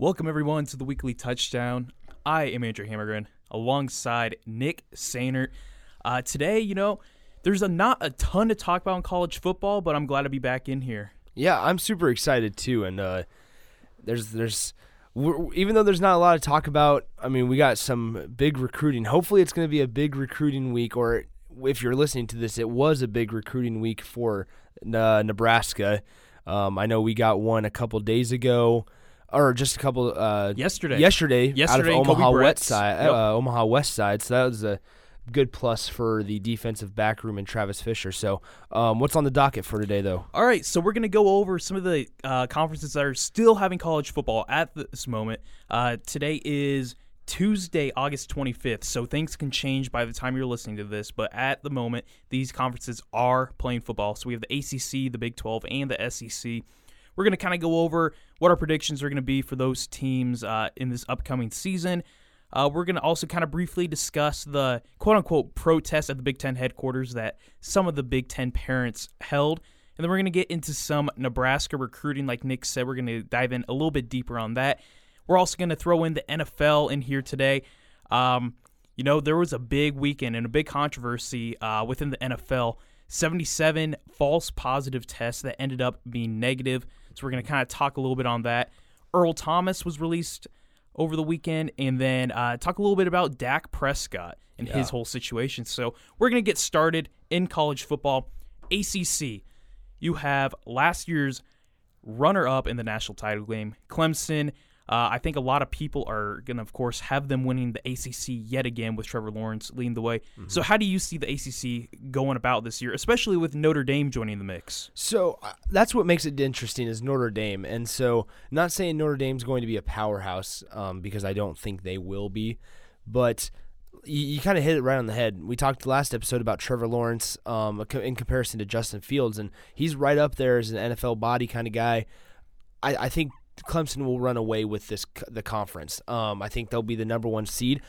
Welcome everyone to the weekly touchdown. I am Andrew Hammergren alongside Nick Sainert. Uh, today, you know, there's a, not a ton to talk about in college football, but I'm glad to be back in here. Yeah, I'm super excited too, and uh, there's there's even though there's not a lot to talk about. I mean, we got some big recruiting. Hopefully, it's going to be a big recruiting week, or if you're listening to this, it was a big recruiting week for uh, Nebraska. Um, I know we got one a couple days ago, or just a couple uh, yesterday. Yesterday, yesterday out of Omaha West side, yep. uh, Omaha West side. So that was a good plus for the defensive back room and Travis Fisher. So, um, what's on the docket for today, though? All right, so we're going to go over some of the uh, conferences that are still having college football at this moment. Uh, today is Tuesday, August 25th, so things can change by the time you're listening to this, but at the moment, these conferences are playing football. So we have the ACC, the Big 12, and the SEC. We're going to kind of go over what our predictions are going to be for those teams uh, in this upcoming season. Uh, we're going to also kind of briefly discuss the quote unquote protest at the Big Ten headquarters that some of the Big Ten parents held. And then we're going to get into some Nebraska recruiting. Like Nick said, we're going to dive in a little bit deeper on that. We're also going to throw in the NFL in here today. Um, you know, there was a big weekend and a big controversy uh, within the NFL. 77 false positive tests that ended up being negative. So we're going to kind of talk a little bit on that. Earl Thomas was released over the weekend, and then uh, talk a little bit about Dak Prescott and yeah. his whole situation. So we're going to get started in college football. ACC, you have last year's runner up in the national title game, Clemson. Uh, I think a lot of people are going to, of course, have them winning the ACC yet again with Trevor Lawrence leading the way. Mm-hmm. So, how do you see the ACC going about this year, especially with Notre Dame joining the mix? So, uh, that's what makes it interesting is Notre Dame. And so, not saying Notre Dame's going to be a powerhouse um, because I don't think they will be, but you, you kind of hit it right on the head. We talked last episode about Trevor Lawrence um, in comparison to Justin Fields, and he's right up there as an NFL body kind of guy. I, I think Clemson will run away with this the conference. Um, I think they'll be the number one seed,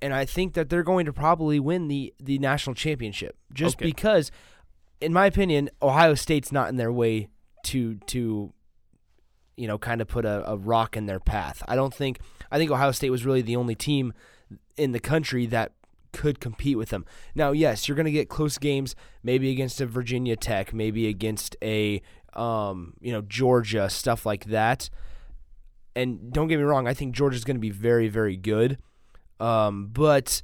and I think that they're going to probably win the the national championship just okay. because, in my opinion, Ohio State's not in their way to to, you know, kind of put a, a rock in their path. I don't think I think Ohio State was really the only team in the country that could compete with them. Now, yes, you're going to get close games, maybe against a Virginia Tech, maybe against a um, you know Georgia, stuff like that and don't get me wrong, I think Georgia's going to be very, very good. Um, but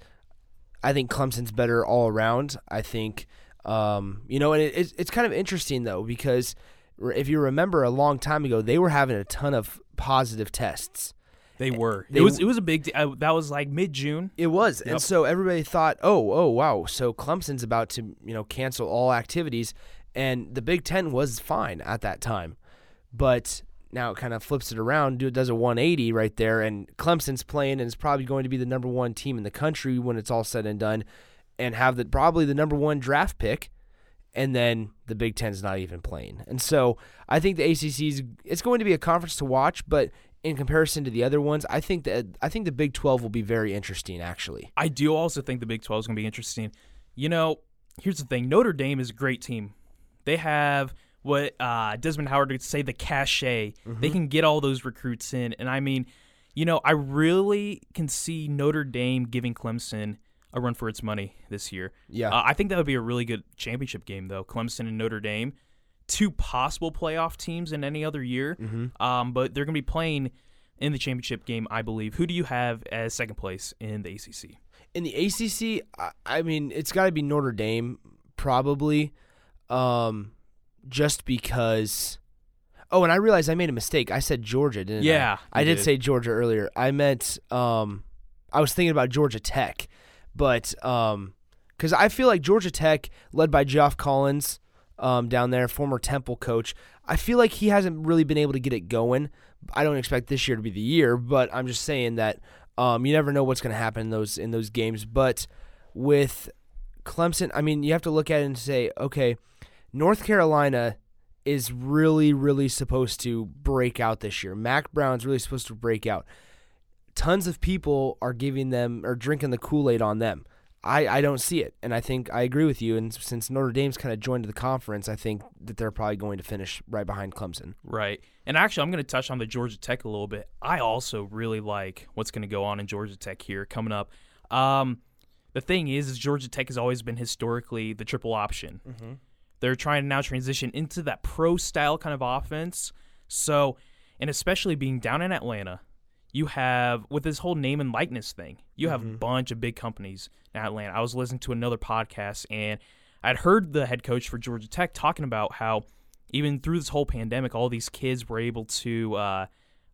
I think Clemson's better all around. I think, um, you know, and it, it's, it's kind of interesting, though, because if you remember a long time ago, they were having a ton of positive tests. They were. They, it was. It was a big. Uh, that was like mid June. It was, yep. and so everybody thought, "Oh, oh, wow!" So Clemson's about to, you know, cancel all activities, and the Big Ten was fine at that time, but now it kind of flips it around, do does a 180 right there, and Clemson's playing and is probably going to be the number one team in the country when it's all said and done, and have the probably the number one draft pick, and then the Big Ten's not even playing, and so I think the ACC's it's going to be a conference to watch, but in comparison to the other ones, I think that I think the Big 12 will be very interesting. Actually, I do also think the Big 12 is going to be interesting. You know, here's the thing: Notre Dame is a great team. They have what uh, Desmond Howard would say the cachet. Mm-hmm. They can get all those recruits in, and I mean, you know, I really can see Notre Dame giving Clemson a run for its money this year. Yeah, uh, I think that would be a really good championship game, though. Clemson and Notre Dame, two possible playoff teams in any other year, mm-hmm. um, but they're going to be playing in the championship game, I believe. Who do you have as second place in the ACC? In the ACC, I, I mean, it's got to be Notre Dame, probably. Um, just because. Oh, and I realized I made a mistake. I said Georgia, didn't yeah, I? I did, did say Georgia earlier. I meant um, I was thinking about Georgia Tech, but um, because I feel like Georgia Tech, led by Geoff Collins, um, down there, former Temple coach, I feel like he hasn't really been able to get it going. I don't expect this year to be the year, but I'm just saying that um, you never know what's going to happen in those in those games. But with Clemson, I mean, you have to look at it and say, okay North Carolina is really, really supposed to break out this year. Mack Brown's really supposed to break out. Tons of people are giving them or drinking the Kool Aid on them. I, I don't see it, and I think I agree with you. And since Notre Dame's kind of joined the conference, I think that they're probably going to finish right behind Clemson. Right. And actually, I'm going to touch on the Georgia Tech a little bit. I also really like what's going to go on in Georgia Tech here coming up. Um, the thing is, is Georgia Tech has always been historically the triple option. Mm-hmm. They're trying to now transition into that pro style kind of offense. So, and especially being down in Atlanta, you have with this whole name and likeness thing, you have a bunch of big companies in Atlanta. I was listening to another podcast and I'd heard the head coach for Georgia Tech talking about how even through this whole pandemic, all these kids were able to uh,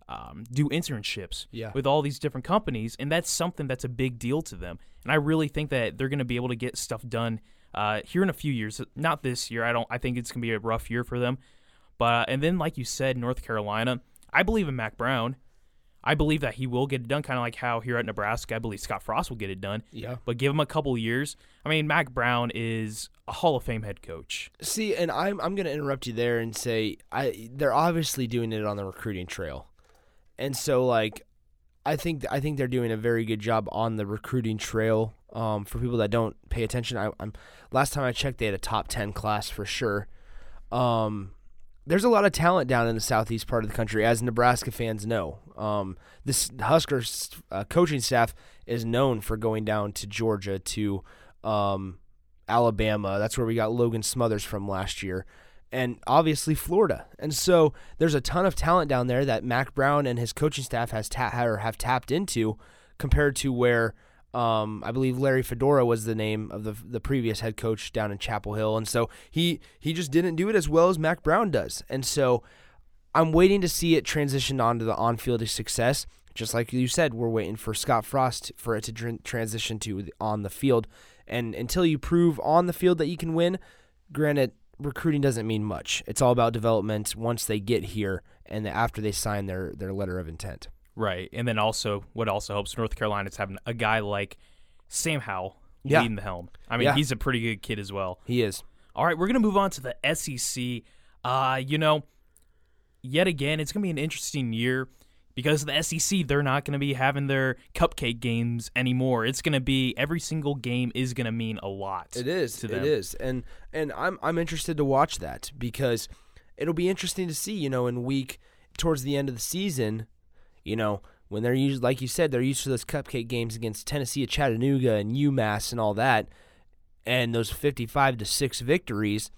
um, do internships Yeah. with all these different companies, and that's something that's a big deal to them. And I really think that they're going to be able to get stuff done uh, here in a few years. Not this year. I don't. I think it's going to be a rough year for them. But and then, like you said, North Carolina. I believe in Mack Brown. I believe that he will get it done, kind of like how here at Nebraska, I believe Scott Frost will get it done. Yeah. But give him a couple years. I mean, Mack Brown is a Hall of Fame head coach. See, and I'm I'm going to interrupt you there and say I they're obviously doing it on the recruiting trail, and so like I think I think they're doing a very good job on the recruiting trail. Um, for people that don't pay attention, I, I'm last time I checked, they had a top ten class for sure. Um, there's a lot of talent down in the southeast part of the country, as Nebraska fans know. Um, this Huskers uh, coaching staff is known for going down to Georgia to um, Alabama. That's where we got Logan Smothers from last year. And obviously Florida. And so there's a ton of talent down there that Mack Brown and his coaching staff has ta- have tapped into compared to where um, I believe Larry Fedora was the name of the the previous head coach down in Chapel Hill. And so he he just didn't do it as well as Mack Brown does. And so I'm waiting to see it transition onto the on-field success. Just like you said, we're waiting for Scott Frost for it to tran- transition to on the field. And until you prove on the field that you can win, granted, recruiting doesn't mean much. It's all about development once they get here and after they sign their, their letter of intent. Right. And then also, what also helps North Carolina is having a guy like Sam Howell Yeah. leading the helm. I mean, Yeah. he's a pretty good kid as well. He is. All right, we're going to move on to the SEC. Uh, you know, yet again, it's going to be an interesting year because the SEC, they're not going to be having their cupcake games anymore. It's going to be every single game is going to mean a lot. It is. to It is. And and I'm I'm interested to watch that because it'll be interesting to see, you know, in week towards the end of the season, you know, when they're used like you said, they're used to those cupcake games against Tennessee, Chattanooga, and UMass and all that, and those 55 to six victories.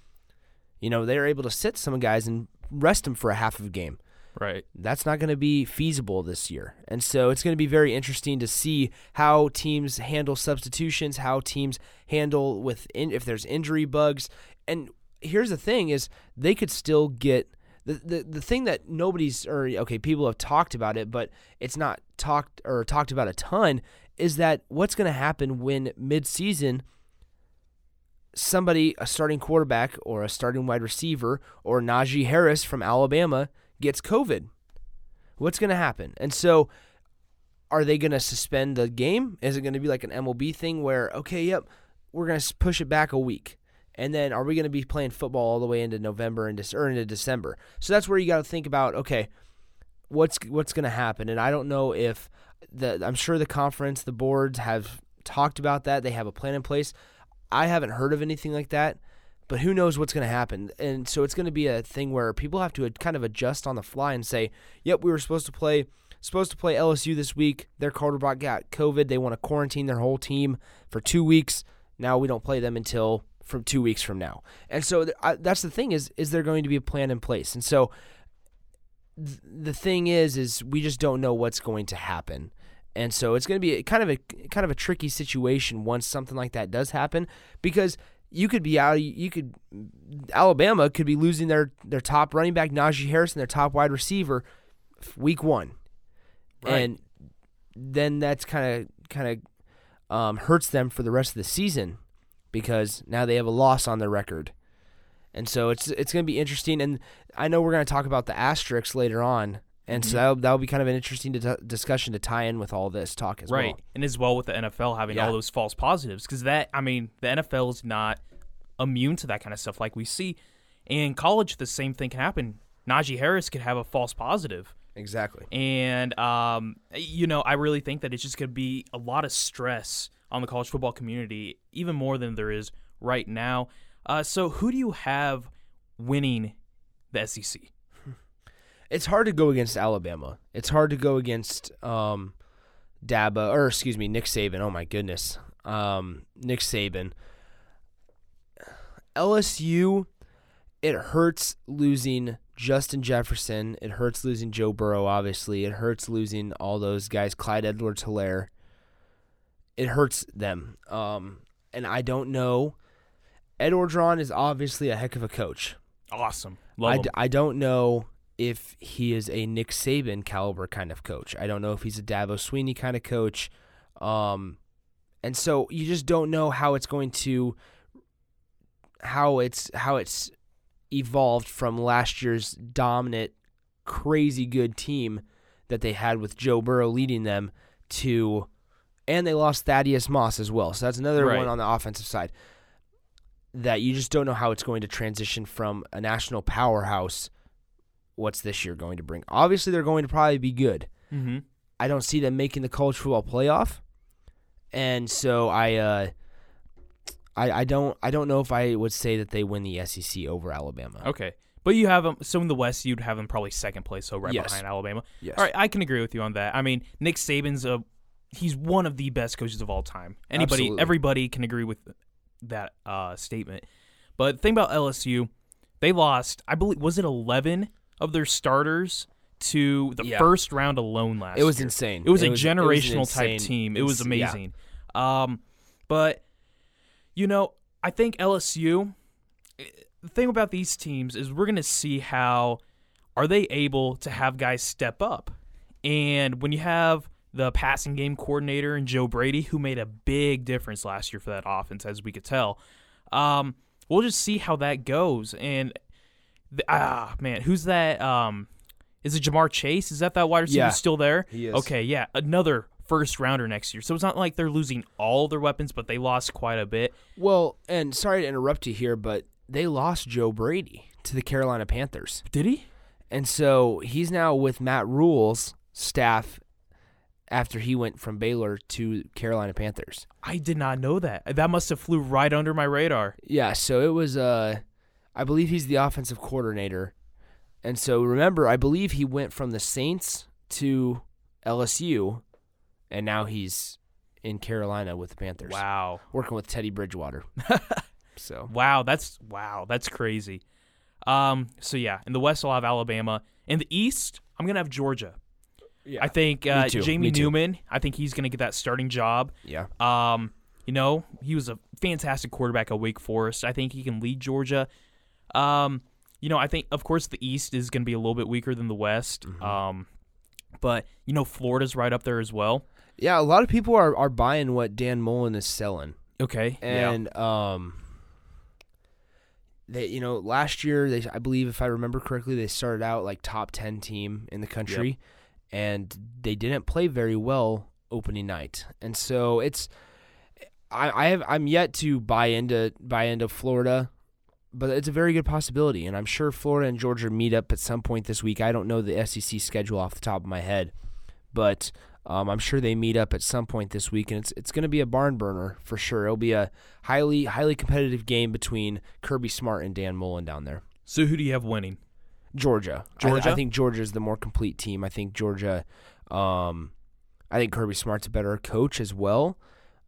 You know, they're able to sit some guys and rest them for a half of a game Right. that's not going to be feasible this year. And so it's going to be very interesting to see how teams handle substitutions, how teams handle with in, if there's injury bugs. And here's the thing is they could still get the, the the thing that nobody's or okay, people have talked about it, but it's not talked or talked about a ton is that what's going to happen when midseason somebody, a starting quarterback or a starting wide receiver or Najee Harris from Alabama gets COVID. What's going to happen? And so, are they going to suspend the game? Is it going to be like an MLB thing where, okay, yep, we're going to push it back a week? And then are we going to be playing football all the way into November and or into December? So that's where you got to think about, okay, what's what's going to happen? And I don't know if the I'm sure the conference, the boards have talked about that. They have a plan in place. I haven't heard of anything like that, but who knows what's going to happen? And so it's going to be a thing where people have to kind of adjust on the fly and say, "Yep, we were supposed to play supposed to play LSU this week. Their quarterback got COVID. They want to quarantine their whole team for 2 weeks. Now we don't play them until from 2 weeks from now." And so th- I, that's the thing is is there going to be a plan in place? And so th- the thing is is we just don't know what's going to happen. And so it's going to be a- kind of a kind of a tricky situation once something like that does happen because you could be out you could Alabama could be losing their their top running back Najee Harris and their top wide receiver week 1. Right. And then that's kind of kind of um, hurts them for the rest of the season because now they have a loss on their record. And so it's it's going to be interesting and I know we're going to talk about the asterisks later on. And so that'll, that'll be kind of an interesting di- discussion to tie in with all this talk as right. well. Right. And as well with the NFL having Yeah. all those false positives because that I mean the NFL is not immune to that kind of stuff like we see in college. The same thing can happen. Najee Harris could have a false positive Exactly. And um, you know, I really think that it's just going to be a lot of stress on the college football community, even more than there is right now. Uh, so, who do you have winning the SEC? It's hard to go against Alabama. It's hard to go against um, or excuse me, Nick Saban. Oh my goodness, um, Nick Saban. LSU, it hurts losing Justin Jefferson. It hurts losing Joe Burrow, obviously. It hurts losing all those guys, Clyde Edwards Hilaire. It hurts them. Um, and I don't know. Ed Orgeron is obviously a heck of a coach. Awesome. I, Love d- him. I don't know if he is a Nick Saban caliber kind of coach. I don't know if he's a Dabo Swinney kind of coach. Um, and so you just don't know how it's going to how it's how it's evolved from last year's dominant crazy good team that they had with Joe Burrow leading them to and they lost Thaddeus Moss as well. So that's another Right. one on the offensive side that you just don't know how it's going to transition from a national powerhouse. What's this year going to bring? Obviously, they're going to probably be good. mm-hmm. I don't see them making the college football playoff, and so I, uh, I, I don't, I don't know if I would say that they win the SEC over Alabama. Okay. But you have them. So in the West, you'd have them probably second place, so right Yes. behind Alabama. Yes. All right, I can agree with you on that. I mean, Nick Saban's a he's one of the best coaches of all time. Anybody, Absolutely. everybody can agree with that uh, statement. But the thing about LSU, they lost. I believe was it eleven of their starters to the Yeah. first round alone last. Year. It was year. insane. It was It a was- it was generational type team. It was ins- yeah. amazing. Um, but you know, I think LSU. The thing about these teams is we're going to see how are they able to have guys step up, and when you have the passing game coordinator and Joe Brady, who made a big difference last year for that offense, as we could tell. Um, we'll just see how that goes. And the, ah, man, who's that? Um, is it Ja'Marr Chase? Is that that wide receiver Yeah. still there? He is. Okay, yeah, another first rounder next year. So it's not like they're losing all their weapons, but they lost quite a bit. Well, and sorry to interrupt you here, but they lost Joe Brady to the Carolina Panthers. Did he? And so he's now with Matt Rhule's staff after he went from Baylor to Carolina Panthers. I did not know that. That must have flew right under my radar. Yeah, so it was uh I believe he's the offensive coordinator. And so remember, I believe he went from the Saints to LSU and now he's in Carolina with the Panthers. Wow. Working with Teddy Bridgewater. so Wow, that's wow, that's crazy. Um, so yeah, in the West I'll have Alabama. In the East, I'm gonna have Georgia. Yeah. I think uh, Jamie. Newman. I think he's gonna get that starting job. yeah. Um, you know, he was a fantastic quarterback at Wake Forest. I think he can lead Georgia. Um, you know, I think of course the East is going to be a little bit weaker than the West. Mm-hmm. Um, but you know, Florida's right up there as well. Yeah, a lot of people are, are buying what Dan Mullen is selling. Okay, And um they you know, last year they I believe if I remember correctly, they started out like top 10 team in the country and they didn't play very well opening night. And so it's I I have I'm yet to buy into buy into Florida, but it's a very good possibility and I'm sure Florida and Georgia meet up at some point this week. I don't know the SEC schedule off the top of my head, but um, I'm sure they meet up at some point this week, and it's it's going to be a barn burner for sure. It'll be a highly highly competitive game between Kirby Smart and Dan Mullen down there. So who do you have winning? Georgia, I- Georgia? I, think Georgia is the more complete team. I think Georgia, um, I think Kirby Smart's a better coach as well.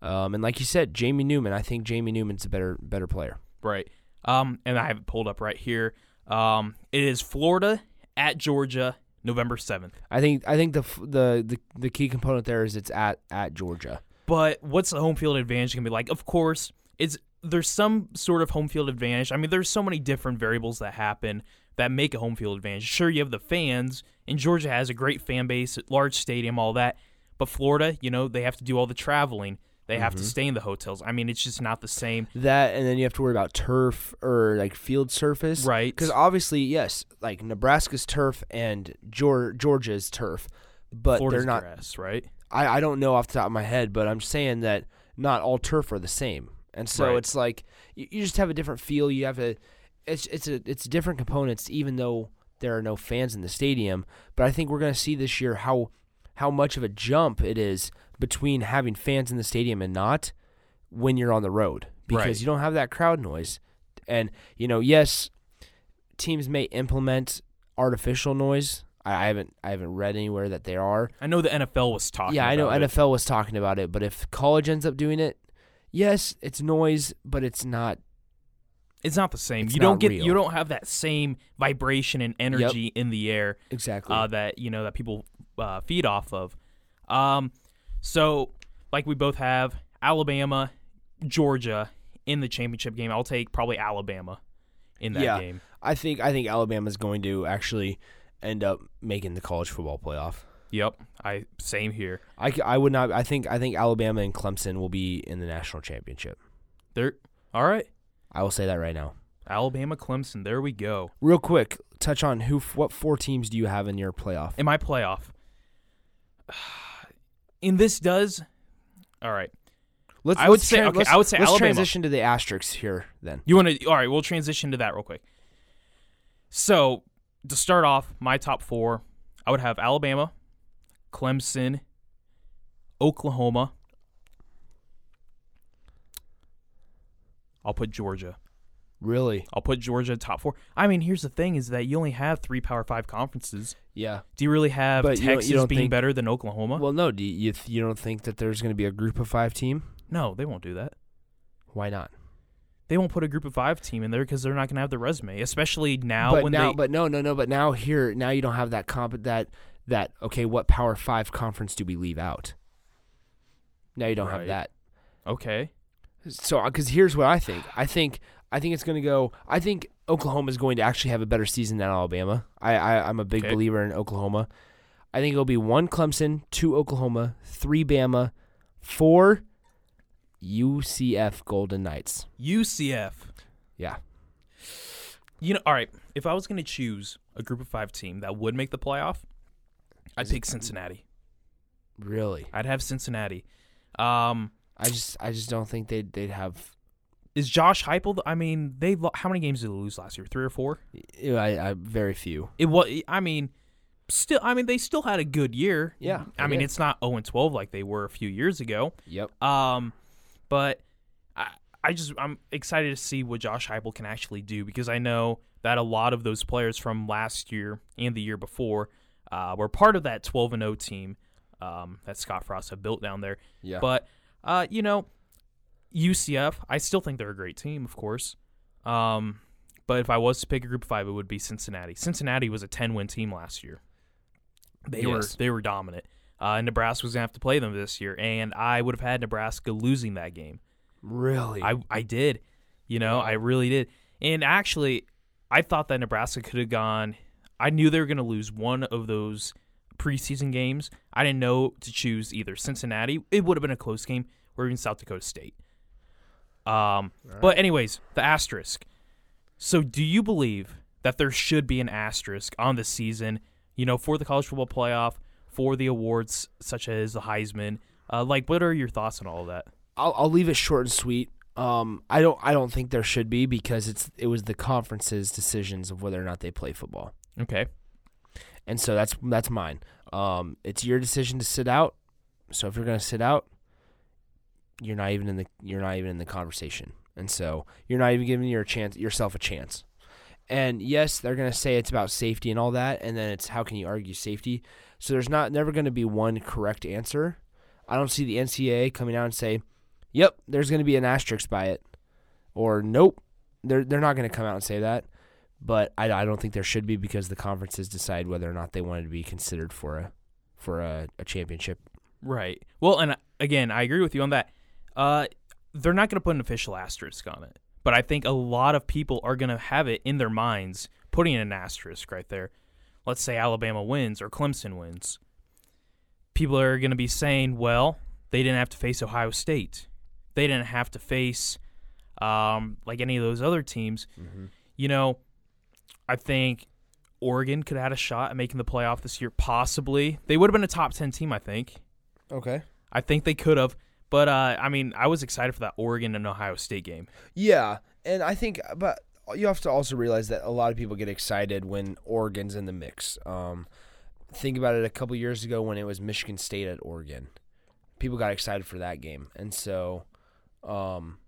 Um, and like you said, Jamie Newman, I think Jamie Newman's a better better player. Right. Um, and I have it pulled up right here. Um, it is Florida at Georgia, November seventh. I think I think the the the, the key component there is it's at at Georgia. But what's the home field advantage gonna be like? Of course, it's there's some sort of home field advantage. I mean, there's so many different variables that happen that make a home field advantage. Sure, you have the fans, and Georgia has a great fan base, large stadium, all that. But Florida, you know, they have to do all the traveling. They have to mm-hmm. stay in the hotels. I mean, it's just not the same. That and then you have to worry about turf or like field surface, Right. Because obviously, yes, like Nebraska's turf and Georgia's turf, but Florida's they're not. grass, right? I, I don't know off the top of my head, but I'm saying that not all turf are the same, and so Right. it's like you, you just have a different feel. You have a, it's it's a it's different components, even though there are no fans in the stadium. But I think we're going to see this year how how much of a jump it is between having fans in the stadium and not when you're on the road because Right. you don't have that crowd noise. And you know, yes, teams may implement artificial noise. I, I haven't I haven't read anywhere that they are. I know the NFL was talking. yeah, I know it. NFL was talking about it, but if college ends up doing it, yes, it's noise, but it's not. It's not the same. It's you don't get. real. You don't have that same vibration and energy in the air Exactly. uh, that you know that people uh, feed off of. Um, so like we both have Alabama, Georgia in the championship game. I'll take probably Alabama in that Yeah. game. I think I think Alabama's going to actually end up making the college football playoff. Yep, I same here. I, I would not. I think I think Alabama and Clemson will be in the national championship. They're all right. I will say that right now. Alabama, Clemson. There we go. Real quick, touch on who. What four teams do you have in your playoff? In my playoff. In this does. All right. Let's. I would let's say- tran- okay, let's- I would say let's Alabama. transition to the asterisks here then. You want to? All right, we'll transition to that real quick. So to start off, my top four, I would have Alabama, Clemson, Oklahoma. I'll put Georgia. Really? I'll put Georgia top four. I mean, here's the thing: is that you only have three Power Five conferences. Yeah. Do you really have But you don't- you Texas don't being think- better than Oklahoma? Well, no. Do you you, you don't think that there's going to be a group of five team? no, they won't do that. Why not? They won't put a group of five team in there because they're not going to have the resume, especially now but when now, they. but no, no, no. But now here, now you don't have that comp. That that okay. What Power Five conference do we leave out? Now you don't Right. have that. okay. So, because here's what I think. I think I think it's going to go. I think Oklahoma is going to actually have a better season than Alabama. I, I I'm a big Okay. believer in Oklahoma. I think it'll be one Clemson, two Oklahoma, three Bama, four UCF Golden Knights. UCF. Yeah. You know, all right. If I was going to choose a group of five team that would make the playoff, I'd pick Cincinnati. Really. I'd have Cincinnati. Um, I just I just don't think they'd they'd have. is Josh Heupel? I mean, they how many games did they lose last year? Three or four? I, I very few. It was. I mean, still. I mean, they still had a good year. Yeah, I mean, did. it's not zero and twelve like they were a few years ago. Yep. Um, but I, I just I'm excited to see what Josh Heupel can actually do because I know that a lot of those players from last year and the year before uh, were part of that 12 and 0 team um, that Scott Frost had built down there. Yeah. But uh, you know, UCF, I still think they're a great team, of course. Um, but if I was to pick a group of five, it would be Cincinnati. Cincinnati was a 10 win team last year. They were they were dominant. Uh, and Nebraska was gonna have to play them this year, and I would have had Nebraska losing that game. really. I I did, you know, I really did. And actually, I thought that Nebraska could have gone. I knew they were going to lose one of those preseason games. I didn't know to choose either Cincinnati. It would have been a close game, or even South Dakota State. Um, but anyways, the asterisk. So, do you believe that there should be an asterisk on the season? You know, for the college football playoff, for the awards such as the Heisman. Uh, like, what are your thoughts on all of that? I'll I'll leave it short and sweet. Um, I don't I don't think there should be because it's it was the conference's decisions of whether or not they play football, Okay. And so that's that's mine. Um, it's your decision to sit out. So if you're gonna sit out, you're not even in the you're not even in the conversation, and so you're not even giving your chance yourself a chance. And yes, they're gonna say it's about safety and all that, and then it's how can you argue safety? So there's not never gonna be one correct answer. I don't see the NCAA coming out and say, "Yep, there's going to be an asterisk by it," or "Nope, they're they're not going to come out and say that." But I, I don't think there should be because the conferences decide whether or not they want to be considered for a for a, a championship. Right. Well, and uh, again, I agree with you on that. Uh, they're not going to put an official asterisk on it, but I think a lot of people are going to have it in their minds, putting an asterisk right there. Let's say Alabama wins or Clemson wins. People are going to be saying, well, they didn't have to face Ohio State. They didn't have to face um, like any of those other teams. You know, I think Oregon could have had a shot at making the playoff this year, possibly. They would have been a top 10 team, I think. Okay. I think they could have. But uh, I mean, I was excited for that Oregon and Ohio State game. Yeah, and I think, but you have to also realize that a lot of people get excited when Oregon's in the mix. Um, think about it a couple years ago when it was Michigan State at Oregon. People got excited for that game. And so um,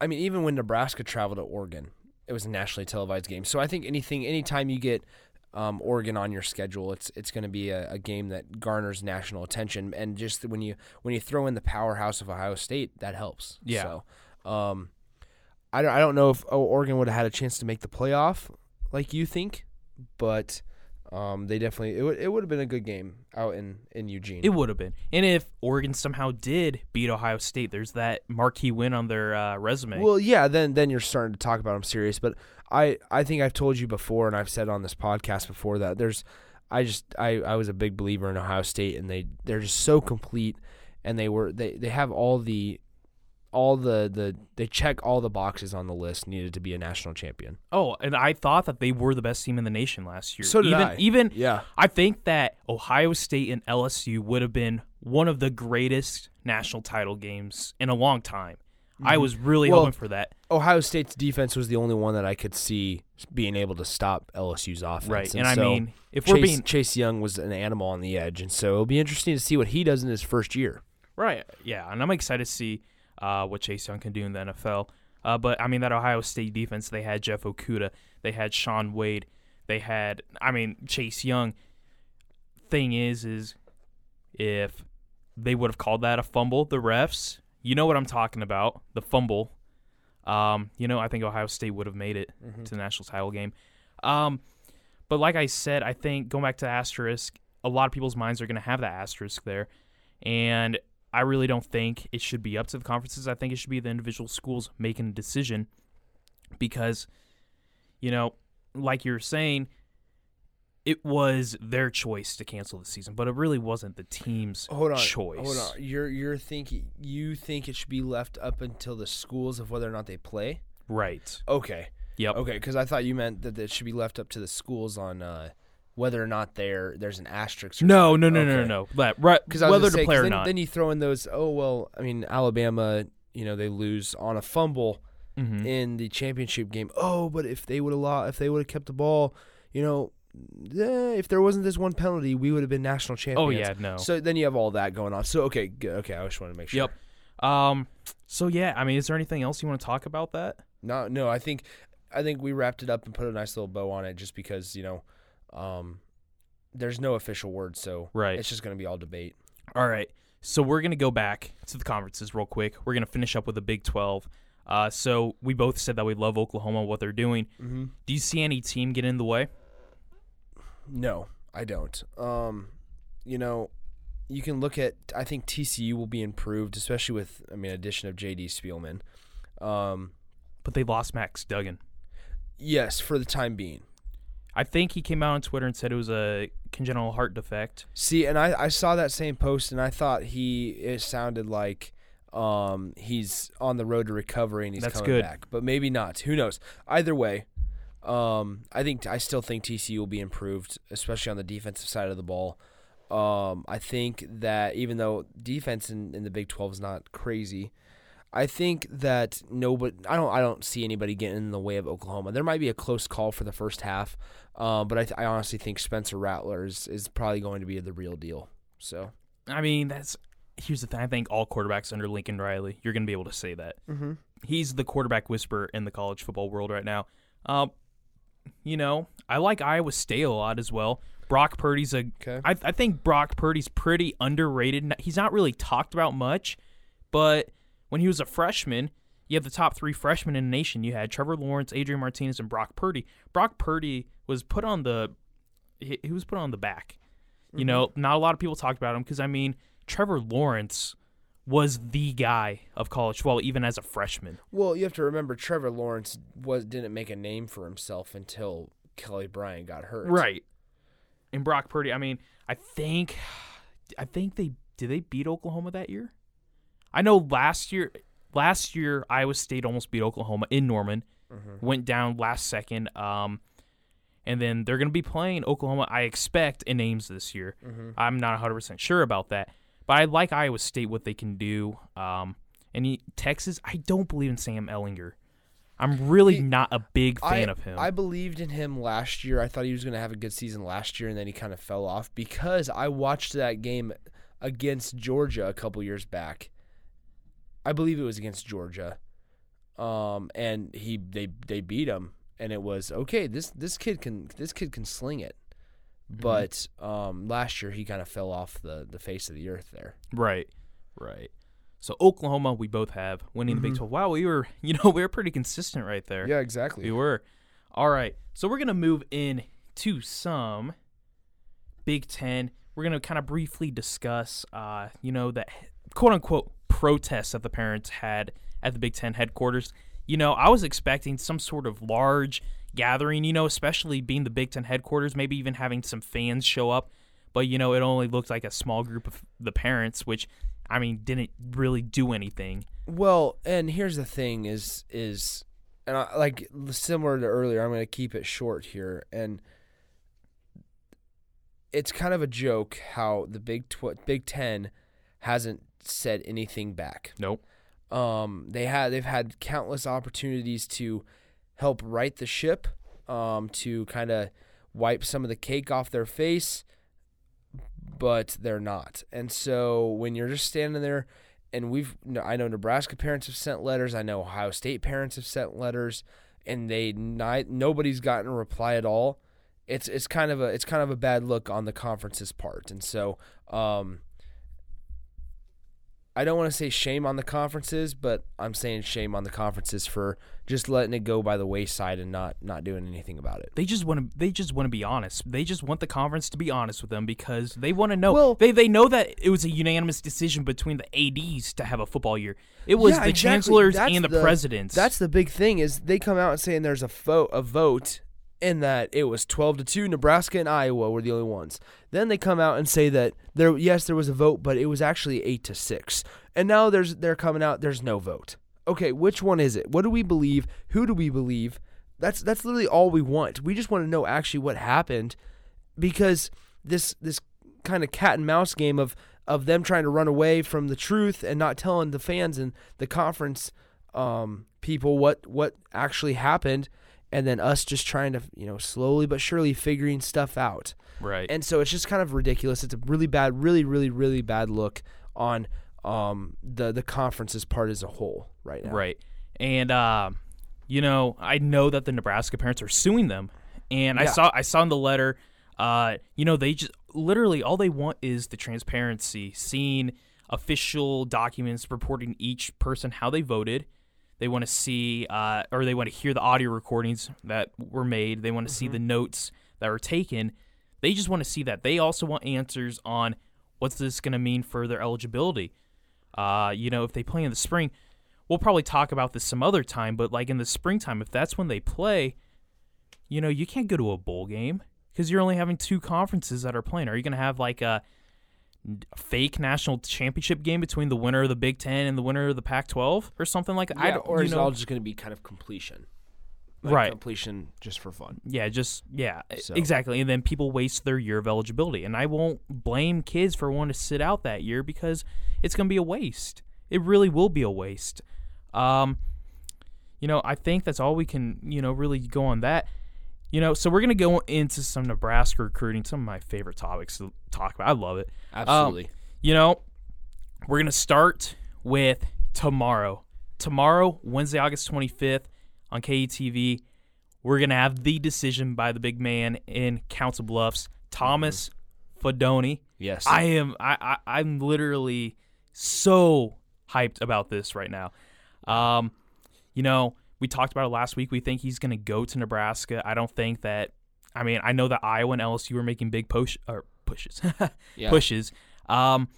I mean even when Nebraska traveled to Oregon, it was a nationally televised game. So I think anything anytime you get um, Oregon on your schedule, it's it's going to be a, a, game that garners national attention. And just when you when you throw in the powerhouse of Ohio State, that helps. Yeah. So, um, I don't, I don't know if Oregon would have had a chance to make the playoff like you think, but um, they definitely it would it would have been a good game out in in Eugene. It would have been, and if Oregon somehow did beat Ohio State, there's that marquee win on their uh, resume. Well, yeah, then then you're starting to talk about them serious. But I I think I've told you before, and I've said on this podcast before that there's I just I I was a big believer in Ohio State, and they they're just so complete, and they were they they have all the all the the they check all the boxes on the list needed to be a national champion. Oh, and I thought that they were the best team in the nation last year. So did even I. even Yeah. I think that Ohio State and LSU would have been one of the greatest national title games in a long time. I mm-hmm. was really Well, hoping for that. Ohio State's defense was the only one that I could see being able to stop LSU's offense. Right. And, And, I so mean, if Chase, we're being Chase Young was an animal on the edge, and so it'll be interesting to see what he does in his first year. Right. Yeah, and I'm excited to see uh, what Chase Young can do in the NFL. Uh, but I mean, that Ohio State defense, they had Jeff Okudah, they had Shaun Wade, they had, I mean, Chase Young. Thing is, is if they would have called that a fumble, the refs, you know what I'm talking about, the fumble. Um, you know, I think Ohio State would have made it to the national title game. Um, but like I said, I think going back to asterisk, a lot of people's minds are going to have that asterisk there, and I really don't think it should be up to the conferences. I think it should be the individual schools making a decision because, you know, like you're saying, it was their choice to cancel the season, but it really wasn't the team's Hold on, choice. Hold on, you're you're thinking you think it should be left up until the schools of whether or not they play. Right. Okay, Yep. okay, because I thought you meant that it should be left up to the schools on uh, whether or not there there's an asterisk. Or No, no, no, no, Okay. no, no. But right, Because whether to say, play or then, not. then you throw in those. Oh well, I mean Alabama, you know they lose on a fumble Mhm. in the championship game. Oh, but if they would have if they would have kept the ball, you know, eh, if there wasn't this one penalty, we would have been national champions. oh yeah, no. So then you have all that going on. So okay, okay, I just want to make sure. Yep. Um. So yeah, I mean, is there anything else you want to talk about that? No, no, I think I think we wrapped it up and put a nice little bow on it just because, you know, um there's no official word, so Right. it's just going to be all debate. All right. So we're gonna go back to the conferences real quick. We're gonna finish up with the Big Twelve. Uh, so we both said that we love Oklahoma, what they're doing. Mhm. Do you see any team get in the way? No, I don't. Um, you know, you can look at. I think TCU will be improved, especially with. I mean, addition of JD Spielman. Um, But they lost Max Duggan. yes, for the time being. I think he came out on Twitter and said it was a congenital heart defect. See, and I, I saw that same post, and I thought he. It sounded like. Um, he's on the road to recovery and he's That's coming good. back, but maybe not. Who knows? Either way, um, I think I still think TCU will be improved, especially on the defensive side of the ball. Um, I think that even though defense in, in the Big Twelve is not crazy, I think that nobody. I don't. I don't see anybody getting in the way of Oklahoma. There might be a close call for the first half, um, but I, th- I honestly think Spencer Rattler is, is probably going to be the real deal. So. I mean, that's here's the thing. I think all quarterbacks under Lincoln Riley, you're gonna be able to say that. Mm-hmm. He's the quarterback whisperer in the college football world right now. Um, you know, I like Iowa State a lot as well. Brock Purdy's a Okay. I, I think Brock Purdy's pretty underrated. He's not really talked about much, but when he was a freshman, you have the top three freshmen in the nation. You had Trevor Lawrence, Adrian Martinez, and Brock Purdy. Brock Purdy was put on the he, he was put on the back. You mm-hmm. know, not a lot of people talked about him because I mean, Trevor Lawrence was the guy of college football even as a freshman. Well, you have to remember Trevor Lawrence was didn't make a name for himself until Kelly Bryant got hurt. Right. And Brock Purdy, I mean, I think I think they did they beat Oklahoma that year? I know last year last year Iowa State almost beat Oklahoma in Norman. Went down last second. Um and then they're going to be playing Oklahoma, I expect, in Ames this year. I'm not 100% sure about that. But I like Iowa State, what they can do. Um, and he, Texas, I don't believe in Sam Ehlinger. I'm really He- not a big fan I, of him. I believed in him last year. I thought he was going to have a good season last year, and then he kind of fell off because I watched that game against Georgia a couple years back. I believe it was against Georgia, um, and he they they beat him, and it was okay. This this kid can this kid can sling it, Mm-hmm. but um, last year he kind of fell off the the face of the earth there. Right, right. So Oklahoma, we both have winning the Big Mhm. 12. Wow, we were, you know, we were pretty consistent right there. Yeah, exactly. We were. All right. So we're gonna move in to some Big Ten. We're gonna kind of briefly discuss, uh, you know, that quote unquote protests that the parents had at the Big Ten headquarters. You know, I was expecting some sort of large gathering. You know, especially being the Big Ten headquarters, maybe even having some fans show up. But you know, it only looked like a small group of the parents, which I mean, didn't really do anything. Well, and here's the thing: is is, and I, like similar to earlier, I'm going to keep it short here, and it's kind of a joke how the Big Tw- Big Ten hasn't said anything back. Nope. Um, they had they've had countless opportunities to help right the ship, um, to kind of wipe some of the cake off their face, but they're not. And so when you're just standing there, and we've I know Nebraska parents have sent letters, I know Ohio State parents have sent letters, and they ni- nobody's gotten a reply at all. It's it's kind of a it's kind of a bad look on the conference's part, and so um, I don't want to say shame on the conferences, but I'm saying shame on the conferences for just letting it go by the wayside and not not doing anything about it. They just want to. They just want to be honest. They just want the conference to be honest with them because they want to know. Well- they they know that it was a unanimous decision between the ads to have a football year. It was Yeah, the exactly. chancellors That's and the, the- presidents. That's the big thing is they come out and saying there's a vote a vote and that it was 12 to 2 Nebraska and Iowa were the only ones. Then they come out and say that there yes there was a vote but it was actually 8 to 6. And now there's they're coming out there's no vote. Okay, which one is it? What do we believe? Who do we believe? That's that's literally all we want. We just want to know actually what happened because this this kind of cat and mouse game of of them trying to run away from the truth and not telling the fans and the conference um, people what what actually happened, and then us just trying to you know slowly but surely figuring stuff out. right. And so it's just kind of ridiculous. It's a really bad, really, really, really bad look on um, the the conference's part as a whole right now. Right. And um, you know, I know that the Nebraska parents are suing them. And I saw I saw in the letter uh, you know, they just literally all they want is the transparency, seeing official documents reporting each person how they voted. They want to see uh, or they want to hear the audio recordings that were made. They want to see the notes that were taken. They just want to see that. They also want answers on what's this going to mean for their eligibility. Uh, you know, if they play in the spring, we'll probably talk about this some other time, but like in the springtime, if that's when they play, you know, you can't go to a bowl game because you're only having two conferences that are playing. Are you going to have like a fake national championship game between the winner of the Big Ten and the winner of the Pac-12 or something like that? Yeah, or is it know, all just going to be kind of completion? Like Right. Completion just for fun. Yeah, just yeah, So- exactly. And then people waste their year of eligibility, and I won't blame kids for wanting to sit out that year because it's going to be a waste. It really will be a waste. Um, you know, I think that's all we can you know really go on that. You know, so we're gonna go into some Nebraska recruiting, some of my favorite topics to talk about. I love it. Absolutely. You know, we're going to start with tomorrow. Tomorrow, Wednesday, August 25th on KETV, we're going to have the decision by the big man in Council Bluffs, Thomas Fidone. yes. I am I, I I'm literally so hyped about this right now. Um, you know, we talked about it last week. We think he's going to go to Nebraska. I don't think that. I mean, I know that Iowa and LSU were making big push or pushes, Yeah. pushes. Um,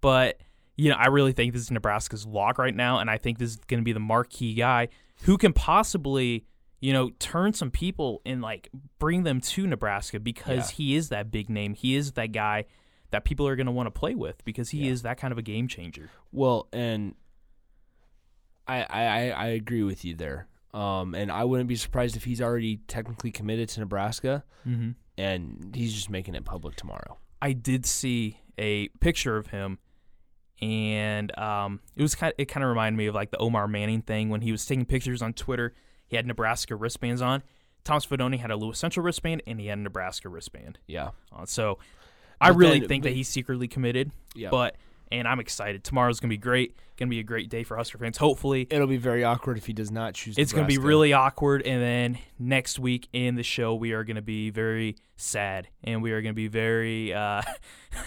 but you know, I really think this is Nebraska's lock right now, and I think this is going to be the marquee guy who can possibly, you know, turn some people and like bring them to Nebraska because Yeah. he is that big name. He is that guy that people are going to want to play with because he Yeah. is that kind of a game changer. Well, and I, I I- agree with you there. Um, and I wouldn't be surprised if he's already technically committed to Nebraska, Mm-hmm. and he's just making it public tomorrow. I did see a picture of him, and um, it was kind. it kind of reminded me of like the Omar Manning thing when he was taking pictures on Twitter, he had Nebraska wristbands on. Thomas Fidone had a Lewis Central wristband, and he had a Nebraska wristband. Yeah. Uh, so I But really then- think but- that he's secretly committed. Yeah. But and I'm excited. Tomorrow's gonna be great. Gonna be a great day for Husker fans. Hopefully, It'll be very awkward if he does not choose. it's going to be really awkward. And then next week in the show, we are going to be very sad and we are going to be very uh,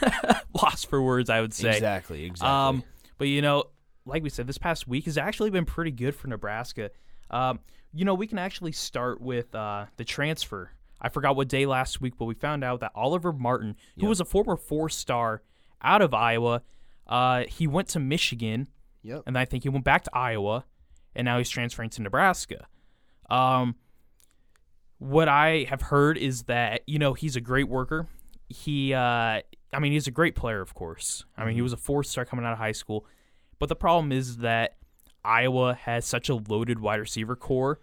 lost for words, I would say. exactly exactly. Um, but you know, like we said, this past week has actually been pretty good for Nebraska. Um, you know, we can actually start with uh, the transfer. I forgot what day last week, but we found out that Oliver Martin, who was a former four-star out of Iowa, uh, he went to Michigan, Yep. and I think he went back to Iowa, and now he's transferring to Nebraska. Um, what I have heard is that you know he's a great worker. He, uh, I mean, he's a great player, of course. I mean, he was a four-star coming out of high school, but the problem is that Iowa has such a loaded wide receiver core.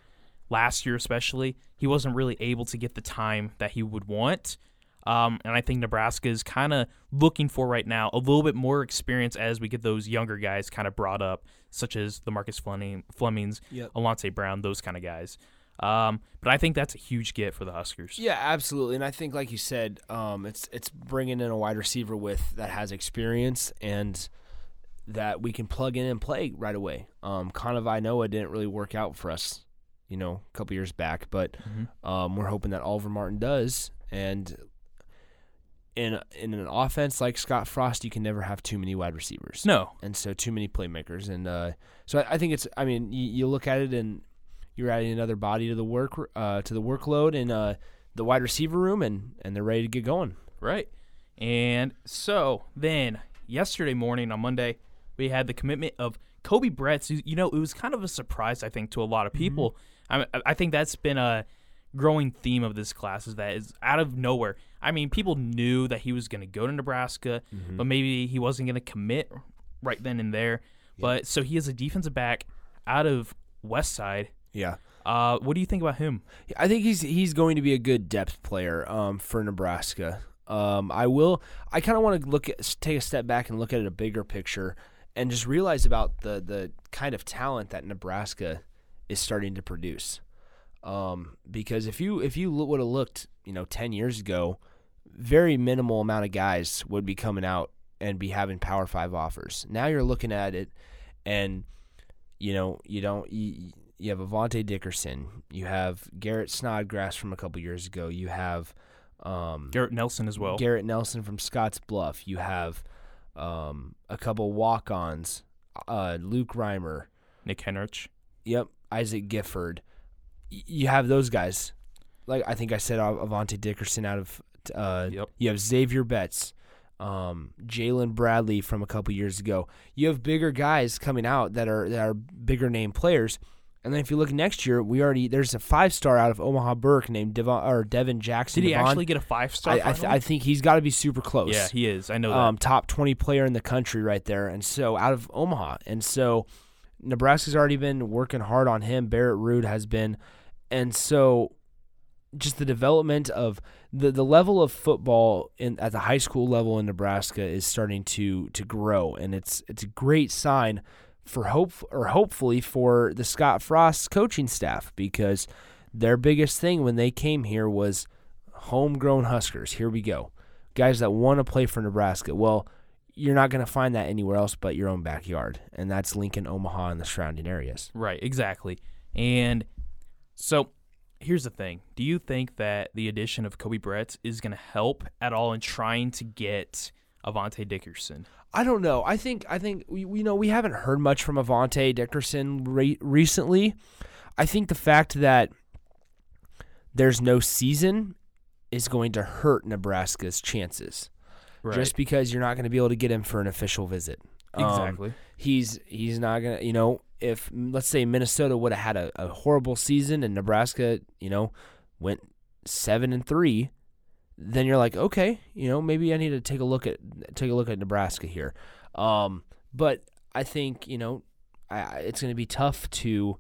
Last year, especially, he wasn't really able to get the time that he would want. Um, and I think Nebraska is kind of looking for right now a little bit more experience as we get those younger guys kind of brought up, such as the Marcus Fleming, Flemings, Yep. Alante Brown, those kind of guys. Um, but I think that's a huge get for the Huskers. Yeah, absolutely. And I think, like you said, um, it's it's bringing in a wide receiver with that has experience and that we can plug in and play right away. Um, Kanawai Noa didn't really work out for us, you know, a couple years back, but um, we're hoping that Oliver Martin does. And in in an offense like Scott Frost, you can never have too many wide receivers. No, and so too many playmakers. And uh, so I, I think it's. I mean, you, you look at it and you're adding another body to the work uh, to the workload in uh, the wide receiver room, and and they're ready to get going. Right. And so then yesterday morning on Monday, we had the commitment of Koby Bretz. You know, it was kind of a surprise, I think, to a lot of people. I, I think that's been a growing theme of this class is that is out of nowhere. I mean, people knew that he was going to go to Nebraska, but maybe he wasn't going to commit right then and there. But so he is a defensive back out of West Side. Yeah. Uh, what do you think about him? I think he's he's going to be a good depth player um, for Nebraska. Um, I will. I kind of want to look at take a step back and look at it a bigger picture and just realize about the the kind of talent that Nebraska is starting to produce. Um, because if you if you would have looked, you know, ten years ago, very minimal amount of guys would be coming out and be having Power Five offers. Now you're looking at it, and you know you don't you, you have Avante Dickerson, you have Garrett Snodgrass from a couple years ago, you have um, Garrett Nelson as well. Garrett Nelson from Scotts Bluff, you have um, a couple walk-ons, uh, Luke Reimer, Nick Henrich. Yep, Isaac Gifford. Y- You have those guys. Like I think I said, Avante Dickerson out of. Uh, Yep. You have Zavier Betts, um, Jalen Bradley from a couple years ago. You have bigger guys coming out that are that are bigger name players. And then if you look next year, we already there's a five star out of Omaha Burke named Devon or Devin Jackson. Did he Devon. actually get a five star? I I, th- I think he's got to be super close yeah, he is. I know that. um, top 20 player in the country right there. And so out of Omaha. And so Nebraska's already been working hard on him. Barrett Ruud has been. And so just the development of the, the level of football in at the high school level in Nebraska is starting to to grow and it's it's a great sign for hope or hopefully for the Scott Frost coaching staff because their biggest thing when they came here was homegrown Huskers. Here we go. Guys that want to play for Nebraska. Well, you're not going to find that anywhere else but your own backyard, and that's Lincoln, Omaha, and the surrounding areas. Right, exactly. And so here's the thing. Do you think that the addition of Koby Bretz is going to help at all in trying to get Avante Dickerson? I don't know. I think I think we, we know we haven't heard much from Avante Dickerson re- recently. I think the fact that there's no season is going to hurt Nebraska's chances. Right. Just because you're not going to be able to get him for an official visit. Um, exactly. he's he's not gonna you know if let's say Minnesota would have had a, a horrible season and Nebraska you know went seven and three, then you're like okay you know maybe I need to take a look at take a look at Nebraska here, um, but I think you know I, it's gonna be tough to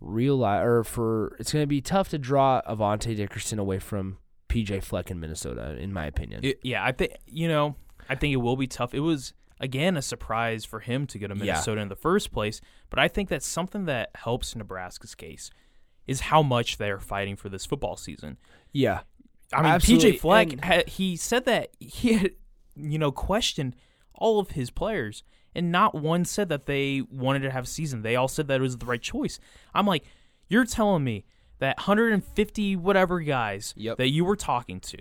realize or for it's gonna be tough to draw Avante Dickerson away from PJ Fleck in Minnesota in my opinion. It- yeah, I think you know, I think it will be tough. It was again a surprise for him to go to Yeah. Minnesota in the first place, but I think that's something that helps Nebraska's case. is how much they're fighting for this football season. Yeah. I mean, PJ Fleck, and- he said that he had, you know, questioned all of his players, and not one said that they wanted to have a season. They all said that it was the right choice. I'm like, you're telling me that 150 whatever guys Yep. that you were talking to,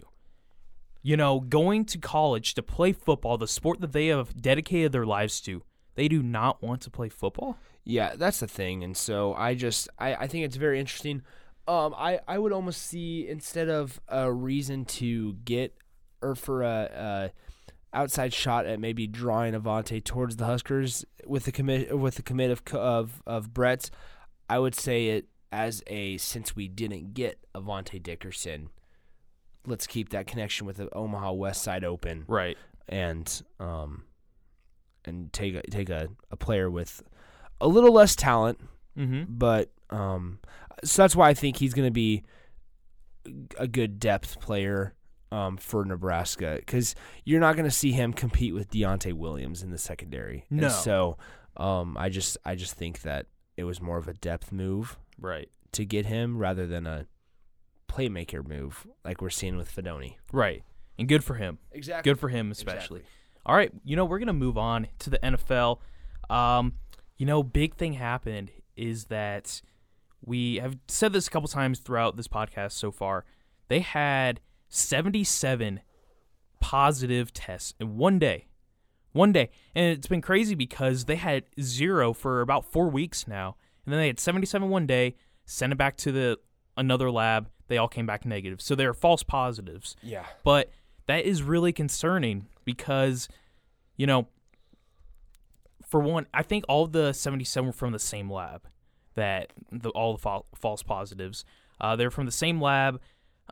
you know, going to college to play football, the sport that they have dedicated their lives to, they do not want to play football? Yeah, that's the thing. And so I just I, I think it's very interesting. Um I, I would almost see instead of a reason to get or for a, a outside shot at maybe drawing Avante towards the Huskers with the commit with the commit of of of Bretz, I would say it as a since we didn't get Avante Dickerson, let's keep that connection with the Omaha West Side open Right. and um and take a, take a, a player with a little less talent, Mm-hmm. but um so that's why I think he's going to be a good depth player um for Nebraska cuz you're not going to see him compete with Deontai Williams in the secondary. And No. so um I just I just think that it was more of a depth move Right. to get him rather than a playmaker move like we're seeing with Fidone. Right. And good for him. Exactly. Good for him, especially. All right, you know we're gonna move on to the NFL. Um, you know, big thing happened is that we have said this a couple times throughout this podcast so far. They had 77 positive tests in one day, one day, and it's been crazy because they had zero for about four weeks now, and then they had 77 one day, sent it back to the another lab. They all came back negative, so they're false positives. Yeah. But that is really concerning because, you know, for one, I think all the 77 were from the same lab. That the, all the fal- false positives, uh, they're from the same lab.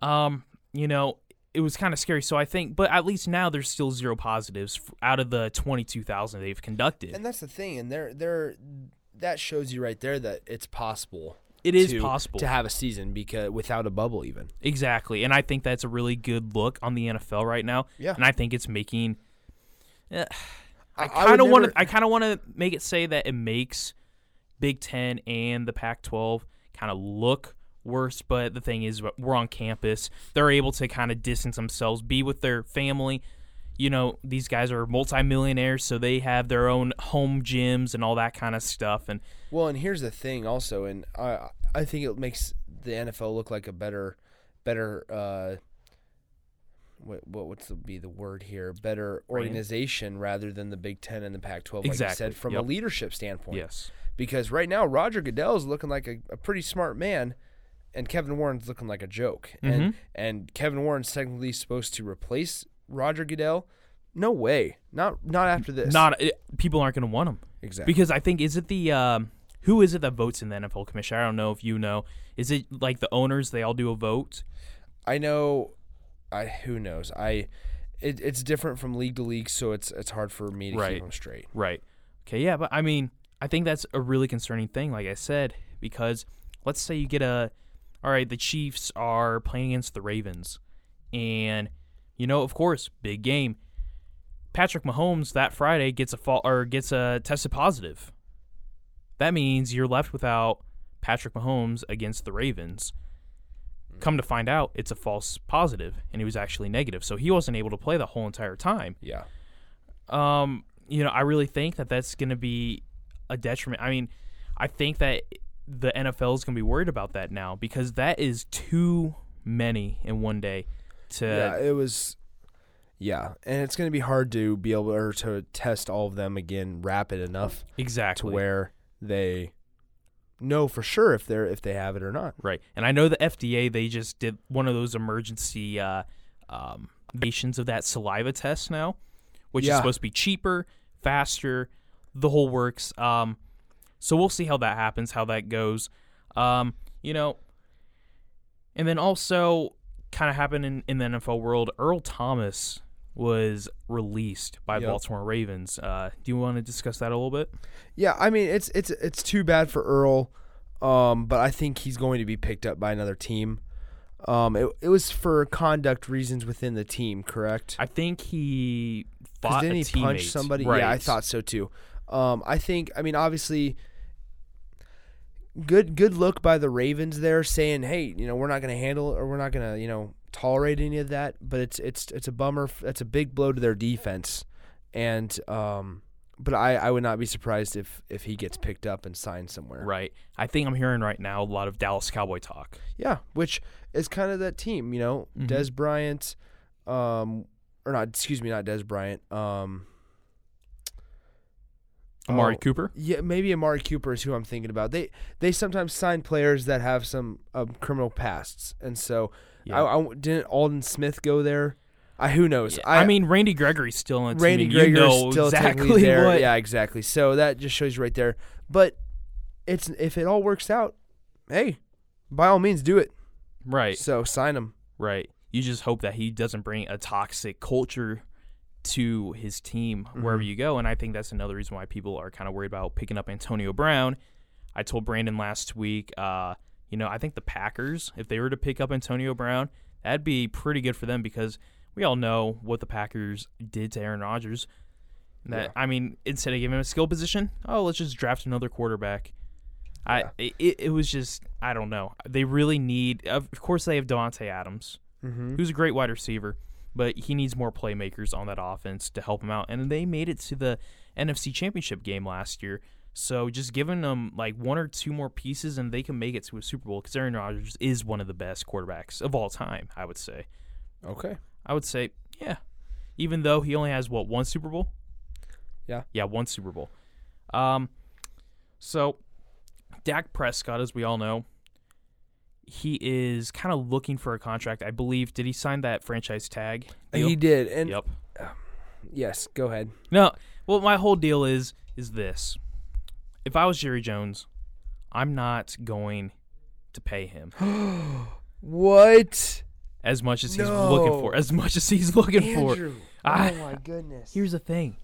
Um, you know, it was kind of scary. So I think, but at least now there's still zero positives out of the 22,000 they've conducted. And that's the thing, and they're they're that shows you right there that it's possible. It is to- possible. to have a season because without a bubble even. Exactly. And I think that's a really good look on the NFL right now. Yeah. And I think it's making. Eh, I I kind of want to. I kind of want to make it say that it makes Big Ten and the Pac-12 kind of look worse. But the thing is, we're on campus. They're able to kind of distance themselves, be with their family. You know, these guys are multimillionaires, so they have their own home gyms and all that kind of stuff. And Well, and here's the thing also, and I I think it makes the NFL look like a better better uh what what what's the, be the word here? Better organization rather than the Big Ten and the Pac-12, like you Exactly, said, from yep. a leadership standpoint. yes, Because right now Roger Goodell is looking like a, a pretty smart man, and Kevin Warren's looking like a joke. Mhm. And and Kevin Warren's technically supposed to replace Roger Goodell. No way. Not not after this. not it, people aren't going to want them. exactly. Because I think is it the um, who is it that votes in the NFL commission? I don't know if you know. Is it like the owners? They all do a vote. I know. I who knows. I. It, it's different from league to league, so it's it's hard for me to Right. keep them straight. Right. Okay. Yeah, but I mean, I think that's a really concerning thing. Like I said, because let's say you get a, all right, the Chiefs are playing against the Ravens, and you know, of course, big game. Patrick Mahomes that Friday gets a fall or gets a tested positive. That means you're left without Patrick Mahomes against the Ravens. Come to find out, it's a false positive, and he was actually negative, so he wasn't able to play the whole entire time Yeah. um, you know, I really think that that's going to be a detriment. I mean, I think that the NFL is going to be worried about that now because that is too many in one day. To yeah. It was. Yeah, and it's going to be hard to be able or to test all of them again rapid enough exactly to where they know for sure if they're if they have it or not. right. And I know the FDA they just did one of those emergency uh, um, nations of that saliva test now, which is supposed to be cheaper, faster, the whole works. Um, so we'll see how that happens, how that goes. Um, you know, and then also kind of happened in, in the NFL world. Earl Thomas was released by Yep. Baltimore Ravens. Uh, do you want to discuss that a little bit? Yeah, I mean it's it's it's too bad for Earl, um, but I think he's going to be picked up by another team. Um, it, it was for conduct reasons within the team, correct? I think he fought didn't a he punch somebody? Right. Yeah, I thought so too. Um, I think I mean obviously good good look by the Ravens there, saying, "Hey, you know, we're not going to handle or we're not going to, you know, tolerate any of that." But it's it's it's a bummer. That's a big blow to their defense, and um, but I I would not be surprised if if he gets picked up and signed somewhere. Right. I think I'm hearing right now a lot of Dallas Cowboy talk. Yeah, which is kind of that team, you know, Mhm. Dez Bryant, um, or not, excuse me, not Dez Bryant, um. Amari oh, Cooper. Yeah, maybe Amari Cooper is who I'm thinking about. They they sometimes sign players that have some um, criminal pasts, and so Yeah. I, I- didn't Aldon Smith go there. I who knows? Yeah, I, mean, Randy Gregory's still on the Randy team. and Greger you know still exactly there. what. Yeah, exactly. So that just shows you right there. But it's if it all works out, hey, by all means do it. Right. So sign him. Right. You just hope that he doesn't bring a toxic culture to his team wherever Mhm. you go. And I think that's another reason why people are kind of worried about picking up Antonio Brown. I told Brandon last week, uh, you know, I think the Packers, if they were to pick up Antonio Brown, that'd be pretty good for them because we all know what the Packers did to Aaron Rodgers. That Yeah. I mean, instead of giving him a skill position, oh, let's just draft another quarterback. Yeah. I it, it was just I don't know. They really need. Of course, they have Davante Adams Mm-hmm. who's a great wide receiver, but he needs more playmakers on that offense to help him out. And they made it to the NFC Championship game last year. So just giving them like one or two more pieces and they can make it to a Super Bowl because Aaron Rodgers is one of the best quarterbacks of all time, I would say. Okay. I would say, yeah. Even though he only has what, one Super Bowl? Yeah. Yeah, one Super Bowl. Um so Dak Prescott, as we all know, he is kind of looking for a contract. I believe did he sign that franchise tag? Uh, deal? He did, and Yep. yes, go ahead. No. Well, my whole deal is is this: if I was Jerry Jones, I'm not going to pay him What? as much as he's looking for. As much as he's looking for. Andrew. I- oh my goodness. Here's the thing.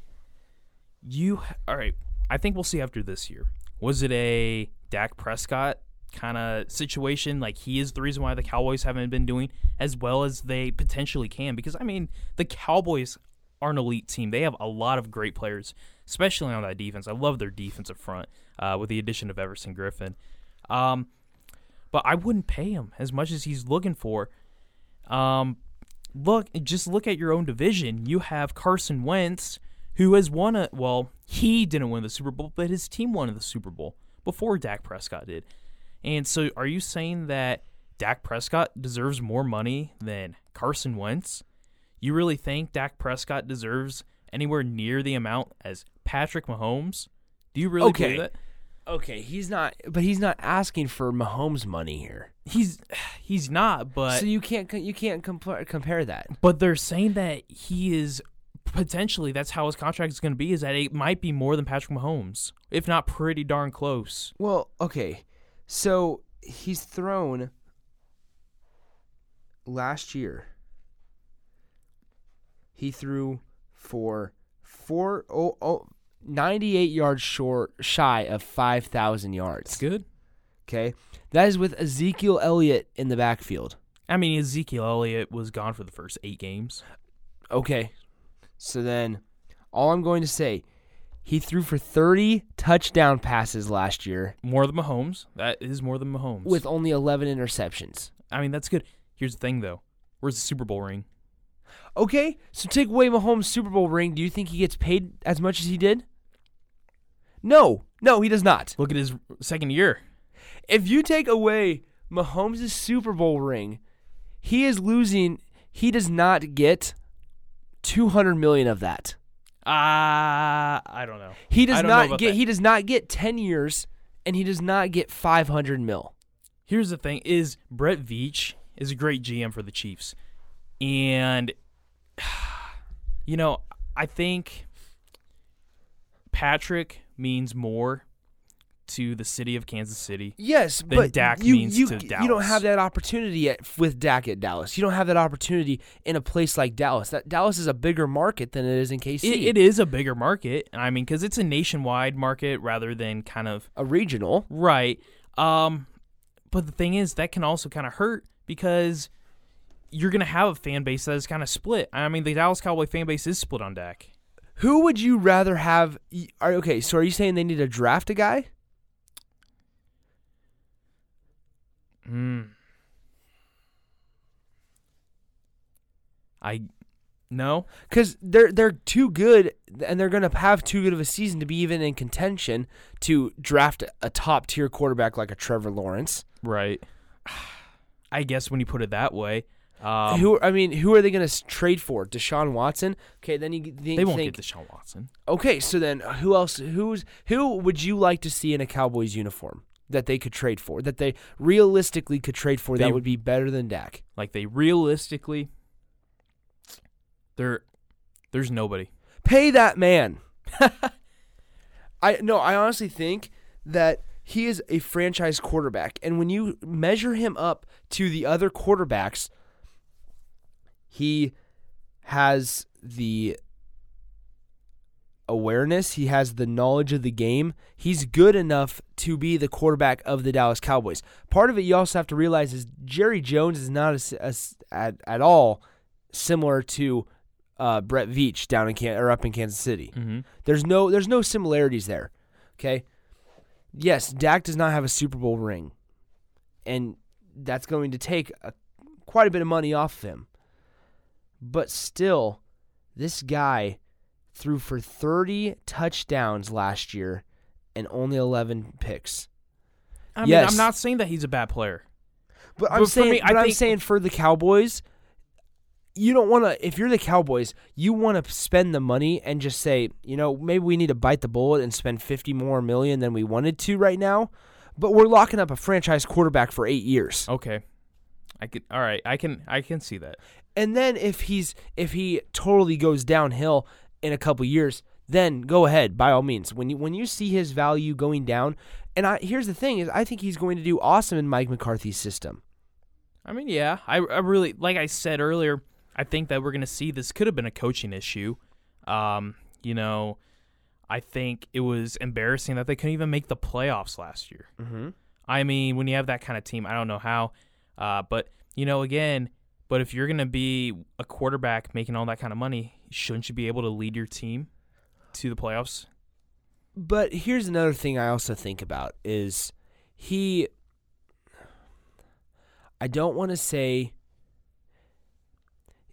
You all right? I think we'll see after this year. Was it a Dak Prescott kind of situation? Like he is the reason why the Cowboys haven't been doing as well as they potentially can. Because I mean, the Cowboys are an elite team. They have a lot of great players, especially on that defense. I love their defensive front uh, with the addition of Everson Griffen. Um, but I wouldn't pay him as much as he's looking for. Um, look, just look at your own division. You have Carson Wentz, who has won a well, he didn't win the Super Bowl, but his team won the Super Bowl before Dak Prescott did. And so, are you saying that Dak Prescott deserves more money than Carson Wentz? You really think Dak Prescott deserves anywhere near the amount as Patrick Mahomes? Do you really Okay. believe that? okay, he's not, but he's not asking for Mahomes money here. He's he's not, but so you can't you can't compare compare that. But they're saying that he is potentially that's how his contract is going to be. Is that it might be more than Patrick Mahomes, if not pretty darn close. Well, okay, so he's thrown last year. He threw for four oh, oh 98 yards short, shy of 5,000 yards. It's good. Okay, that is with Ezekiel Elliott in the backfield. I mean, Ezekiel Elliott was gone for the first eight games. Okay, so then all I'm going to say, he threw for 30 touchdown passes last year More than Mahomes. That is more than Mahomes. with only 11 interceptions. I mean, that's good. Here's the thing, though. Where's the Super Bowl ring? Okay, so take away Mahomes' Super Bowl ring. Do you think he gets paid as much as he did? No, no, he does not. Look at his second year. If you take away Mahomes' Super Bowl ring, he is losing. He does not get 200 million of that. Ah, I don't know. He does not get. that. He does not get 10 years, and he does not get 500 mil. Here's the thing: is Brett Veach is a great GM for the Chiefs, and you know I think Patrick means more to the city of Kansas City. Yes, but Dak you, means you, to Dallas. you don't have that opportunity at, with Dak at Dallas. You don't have that opportunity in a place like Dallas. That Dallas is a bigger market than it is in KC. It, it is a bigger market. I mean, because it's a nationwide market rather than kind of a regional. right. Um, but the thing is, that can also kind of hurt because you're gonna have a fan base that is kind of split. I mean, the Dallas Cowboy fan base is split on Dak. Who would you rather have? Are okay? So are you saying they need to draft a guy? Mm. I no. because they're they're too good and they're going to have too good of a season to be even in contention to draft a top tier quarterback like a Trevor Lawrence. Right. I guess when you put it that way, um, who I mean, who are they going to trade for? Deshaun Watson. Okay, then you they won't get Deshaun Watson. Okay, so then who else? Who's who would you like to see in a Cowboys uniform that they could trade for? That they realistically could trade for They- that would be better than Dak. Like they realistically, there, there's nobody. Pay that man. I no, I honestly think that he is a franchise quarterback, and when you measure him up to the other quarterbacks, he has the awareness, he has the knowledge of the game. He's good enough to be the quarterback of the Dallas Cowboys. Part of it you also have to realize is Jerry Jones is not as, as at, at all similar to uh, Brett Veach down in Can- or up in Kansas City. Mm-hmm. There's no there's no similarities there. Okay. Yes, Dak does not have a Super Bowl ring, and that's going to take a, quite a bit of money off of him. But still, this guy threw for 30 touchdowns last year and only 11 picks. I mean, Yes. I'm not saying that he's a bad player. But I'm saying, me, I but I'm think- saying for the Cowboys, you don't want to. If you're the Cowboys, you want to spend the money and just say, you know, maybe we need to bite the bullet and spend 50 more million than we wanted to right now. But we're locking up a franchise quarterback for eight years, Okay, I could. All right, I can. I can see that. and then if he's if he totally goes downhill in a couple years, then go ahead by all means. When you when you see his value going down, and I here's the thing is, I think he's going to do awesome in Mike McCarthy's system. I mean, yeah, I, I really like I said earlier. I think that we're gonna see this could have been a coaching issue. Um, you know, I think it was embarrassing that they couldn't even make the playoffs last year. Mm-hmm. I mean, when you have that kind of team, I don't know how. Uh, but you know, again, but if you're gonna be a quarterback making all that kind of money, shouldn't you be able to lead your team to the playoffs? But here's another thing I also think about is he I don't want to say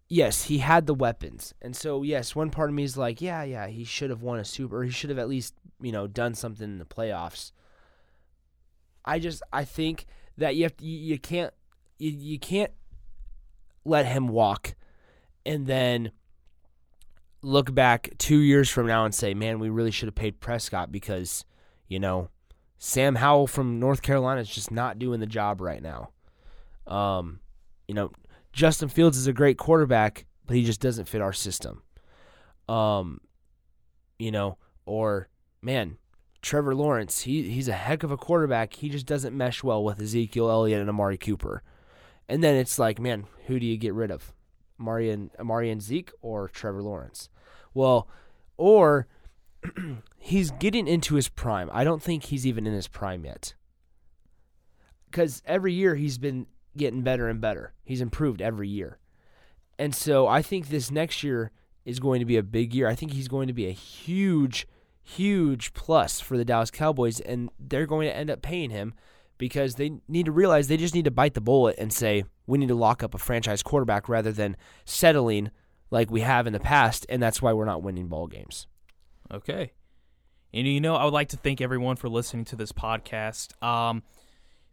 yes, he had the weapons. And so yes, one part of me is like, yeah, yeah, he should have won a super or he should have at least, you know, done something in the playoffs. I just I think that you have to, you, you can't you, you can't let him walk and then look back two years from now and say, man, we really should have paid Prescott because, you know, Sam Howell from North Carolina is just not doing the job right now. Um, you know, Justin Fields is a great quarterback, but he just doesn't fit our system. Um, you know, or man, Trevor Lawrence, he he's a heck of a quarterback. He just doesn't mesh well with Ezekiel Elliott and Amari Cooper. And then it's like, man, who do you get rid of? Amari and Zeke or Trevor Lawrence? Well, or he's getting into his prime. I don't think he's even in his prime yet. Cuz every year he's been getting better and better. He's improved every year. And so I think this next year is going to be a big year. I think he's going to be a huge huge plus for the Dallas Cowboys and they're going to end up paying him because they need to realize they just need to bite the bullet and say we need to lock up a franchise quarterback rather than settling like we have in the past and that's why we're not winning ball games. Okay. And you know, I would like to thank everyone for listening to this podcast. Um,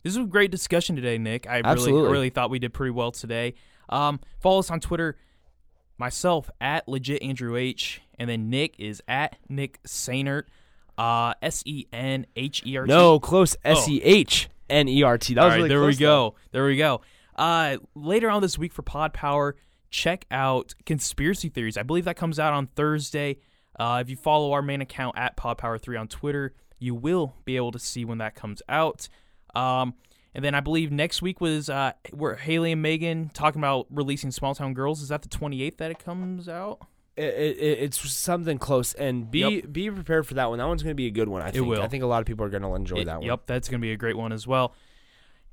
this was a great discussion today, Nick. I really, Absolutely. really thought we did pretty well today. Um, follow us on Twitter, myself at legit Andrew H, and then Nick is at Nick Sainert, uh, S E N H E R T. No, close S E H N E R T. That All was right, really there we close, though. go. There we go. Uh, later on this week for Pod Power, check out Conspiracy Theories. I believe that comes out on Thursday. Uh, if you follow our main account at Pod Power 3 on Twitter, you will be able to see when that comes out. Um, and then I believe next week was uh, where Haley and Megan talking about releasing Small Town Girls. Is that the 28th that it comes out? It, it, it's something close, and be Yep. be prepared for that one. That one's going to be a good one. I think. will. I think a lot of people are going to enjoy It- that one. Yep, that's going to be a great one as well.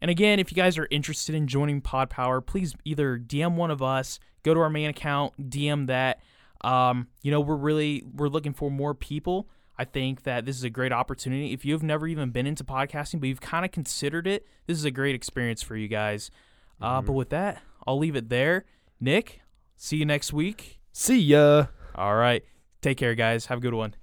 And again, if you guys are interested in joining Pod Power, please either DM one of us, go to our main account, DM that. Um, you know, we're really we're looking for more people. I think that this is a great opportunity. If you've never even been into podcasting, but you've kind of considered it, this is a great experience for you guys. Uh, but with that, I'll leave it there. Nick, see you next week. See ya. All right. Take care, guys. Have a good one.